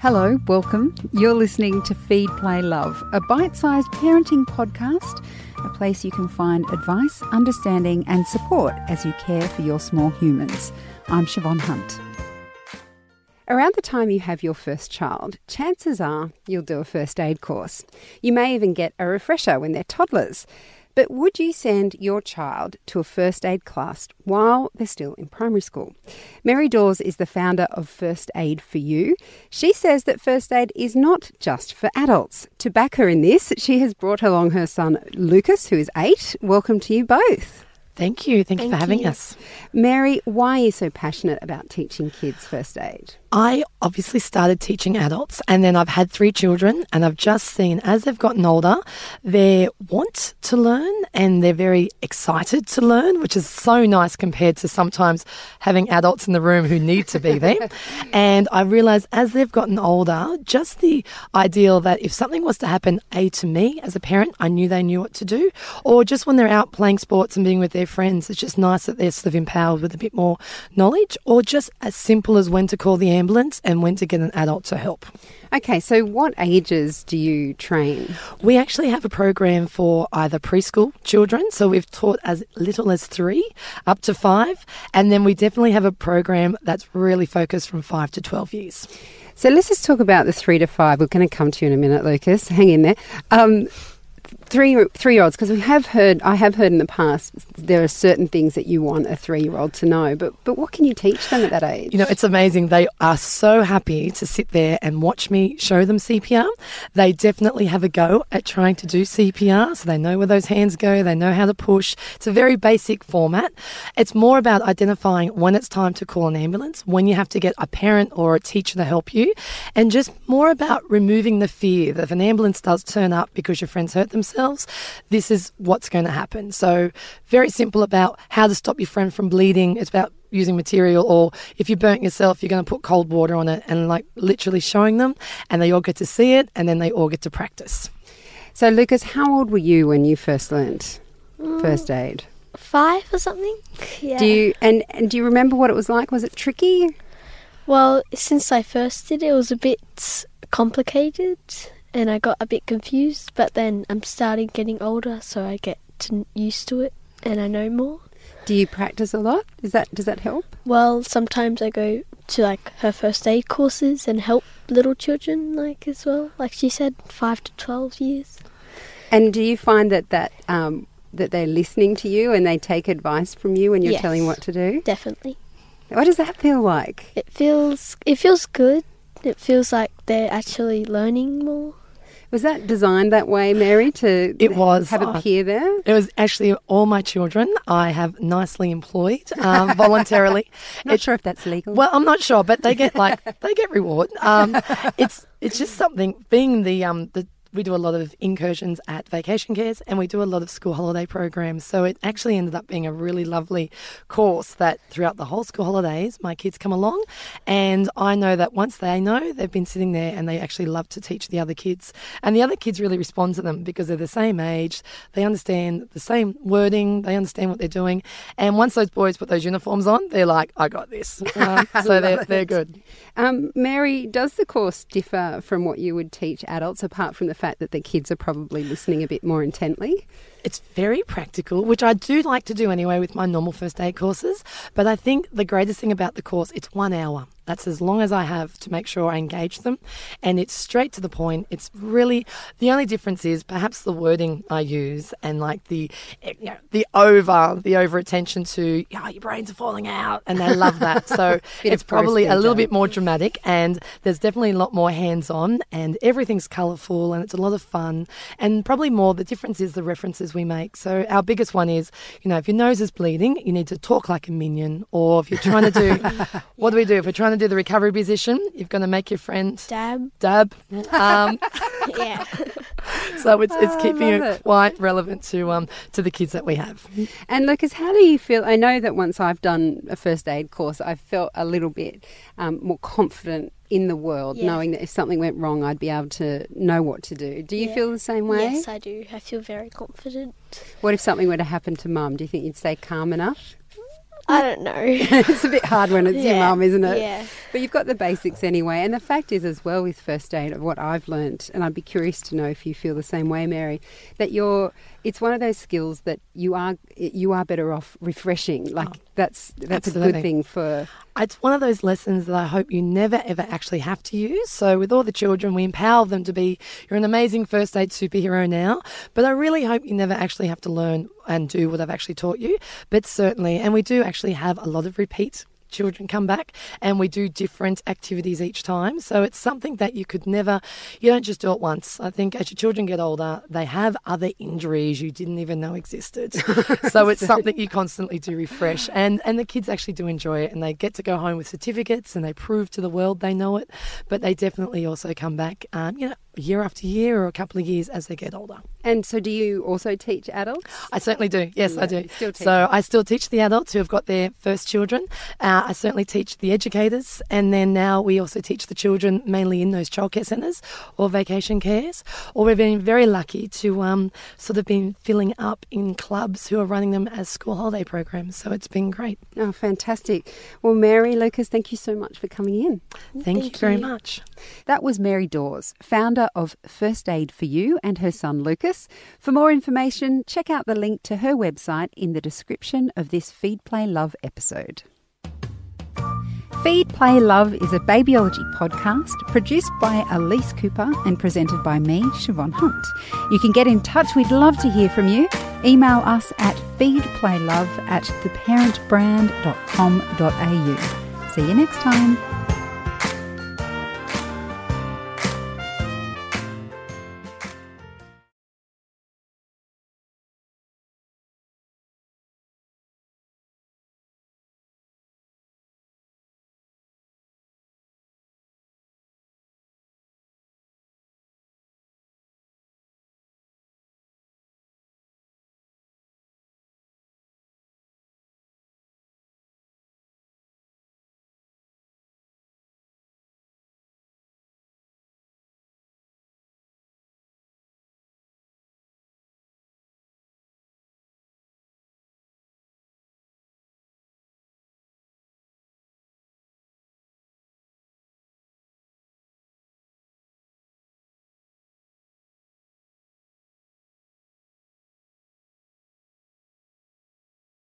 Hello, welcome. You're listening to Feed, Play, Love, a bite sized parenting podcast, a place you can find advice, understanding, and support as you care for your small humans. I'm Siobhan Hunt. Around the time you have your first child, chances are you'll do a first aid course. You may even get a refresher when they're toddlers. But would you send your child to a first aid class while they're still in primary school? Mary Dawes is the founder of First Aid for You. She says that first aid is not just for adults. To back her in this, she has brought along her son Lucas, who is eight. Welcome to you both. Thank you. Thank, Thank you for having you. us. Mary, why are you so passionate about teaching kids first aid? I obviously started teaching adults and then I've had three children and I've just seen as they've gotten older, they want to learn and they're very excited to learn, which is so nice compared to sometimes having adults in the room who need to be there. and I realized as they've gotten older, just the ideal that if something was to happen, A, to me as a parent, I knew they knew what to do, or just when they're out playing sports and being with their friends, it's just nice that they're sort of empowered with a bit more knowledge, or just as simple as when to call the ambulance and when to get an adult to help. Okay, so what ages do you train? We actually have a program for either preschool children, so we've taught as little as three up to five, and then we definitely have a program that's really focused from five to 12 years. So let's just talk about the three to five. We're going to come to you in a minute, Lucas. Hang in there. Um, three three year olds, because we have heard, I have heard in the past, there are certain things that you want a three year old to know. But but what can you teach them at that age? You know, it's amazing. They are so happy to sit there and watch me show them CPR. They definitely have a go at trying to do CPR, so they know where those hands go, they know how to push. It's a very basic format. It's more about identifying when it's time to call an ambulance, when you have to get a parent or a teacher to help you, and just more about removing the fear that if an ambulance does turn up because your friends hurt themselves, this is what's going to happen. So, very simple about how to stop your friend from bleeding. It's about using material or if you burnt yourself you're going to put cold water on it and like literally showing them and they all get to see it and then they all get to practice So Lucas, how old were you when you first learnt mm. first aid? Five or something? Yeah. Do you and, and do you remember what it was like? Was it tricky? Well, since I first did it, it was a bit complicated and I got a bit confused, but then I'm starting getting older, so I get to used to it and I know more. Do you practice a lot? Is that does that help? Well, sometimes I go to like her first aid courses and help little children like as well. Like she said, 5 to 12 years. And do you find that that um, that they're listening to you and they take advice from you when you're Yes. telling what to do? Definitely. What does that feel like? It feels it feels good. It feels like they're actually learning more. Was that designed that way, Mary, to It was. have a peer there? it was actually all my children i have nicely employed um, voluntarily Not It- sure if that's legal. Well, I'm not sure, but they get like they get reward. Um, it's it's just something. Being the um the we do a lot of incursions at vacation cares and we do a lot of school holiday programs. So it actually ended up being a really lovely course that throughout the whole school holidays, my kids come along. And I know that once they know, they've been sitting there and they actually love to teach the other kids. And the other kids really respond to them because they're the same age, they understand the same wording, they understand what they're doing. And once those boys put those uniforms on, they're like, I got this. Um, so they're, they're good. Um, Mary, does the course differ from what you would teach adults, apart from the fact that the kids are probably listening a bit more intently? It's very practical, which I do like to do anyway with my normal first aid courses. But I think the greatest thing about the course, it's one hour. That's as long as I have to make sure I engage them. And it's straight to the point. It's really the only difference is perhaps the wording I use and like the eh, you know, the over the over attention to yeah, your brains are falling out and they love that. So it's probably a little bit more dramatic and there's definitely a lot more hands on and everything's colourful and it's a lot of fun. And probably more the difference is the references we make. So our biggest one is, you know, if your nose is bleeding, you need to talk like a minion. Or if you're trying to do what do we do? If we're trying to do the recovery position, you're gonna make your friend Dab. dab. Um, yeah. so it's it's I keeping it, it. quite relevant to um to the kids that we have. And Lucas, how do you feel? I know that once I've done a first aid course, I felt a little bit um, more confident in the world, Yeah. knowing that if something went wrong, I'd be able to know what to do. Do you Yeah. feel the same way? Yes, I do. I feel very confident. What if something were to happen to mum? Do you think you'd stay calm enough? I don't know. it's a bit hard when it's your mum, isn't it? yeah. But you've got the basics anyway. And the fact is, as well, with first aid, of what I've learnt, and I'd be curious to know if you feel the same way, Mary, that you're. It's one of those skills that you are you are better off refreshing. Like oh, that's that's a good thing for. It's one of those lessons that I hope you never ever actually have to use. So with all the children, we empower them to be you're an amazing first aid superhero now, but I really hope you never actually have to learn and do what I've actually taught you. But certainly, and we do actually have a lot of repeat children come back and we do different activities each time. So it's something that you could never, you don't just do it once. I think as your children get older, they have other injuries you didn't even know existed. so it's something you constantly do refresh. And, and the kids actually do enjoy it and they get to go home with certificates and they prove to the world they know it. But they definitely also come back, um, you know, year after year or a couple of years as they get older. And so, do you also teach adults? I certainly do. Yes, Yeah, I do. still so I still teach the adults who have got their first children. Uh, I certainly teach the educators, and then now we also teach the children mainly in those childcare centres or vacation cares. Or we've been very lucky to um, sort of been filling up in clubs who are running them as school holiday programs. So it's been great. Oh, fantastic. Well, Mary, Lucas, thank you so much for coming in. Thank, you Thank very you. much. That was Mary Dawes, founder of First Aid for You and her son Lucas. For more information, check out the link to her website in the description of this Feed Play Love episode. Feed Play Love is a babyology podcast produced by Elise Cooper and presented by me, Siobhan Hunt. You can get in touch, we'd love to hear from you. Email us at feedplaylove at theparentbrand.com.au. See you next time.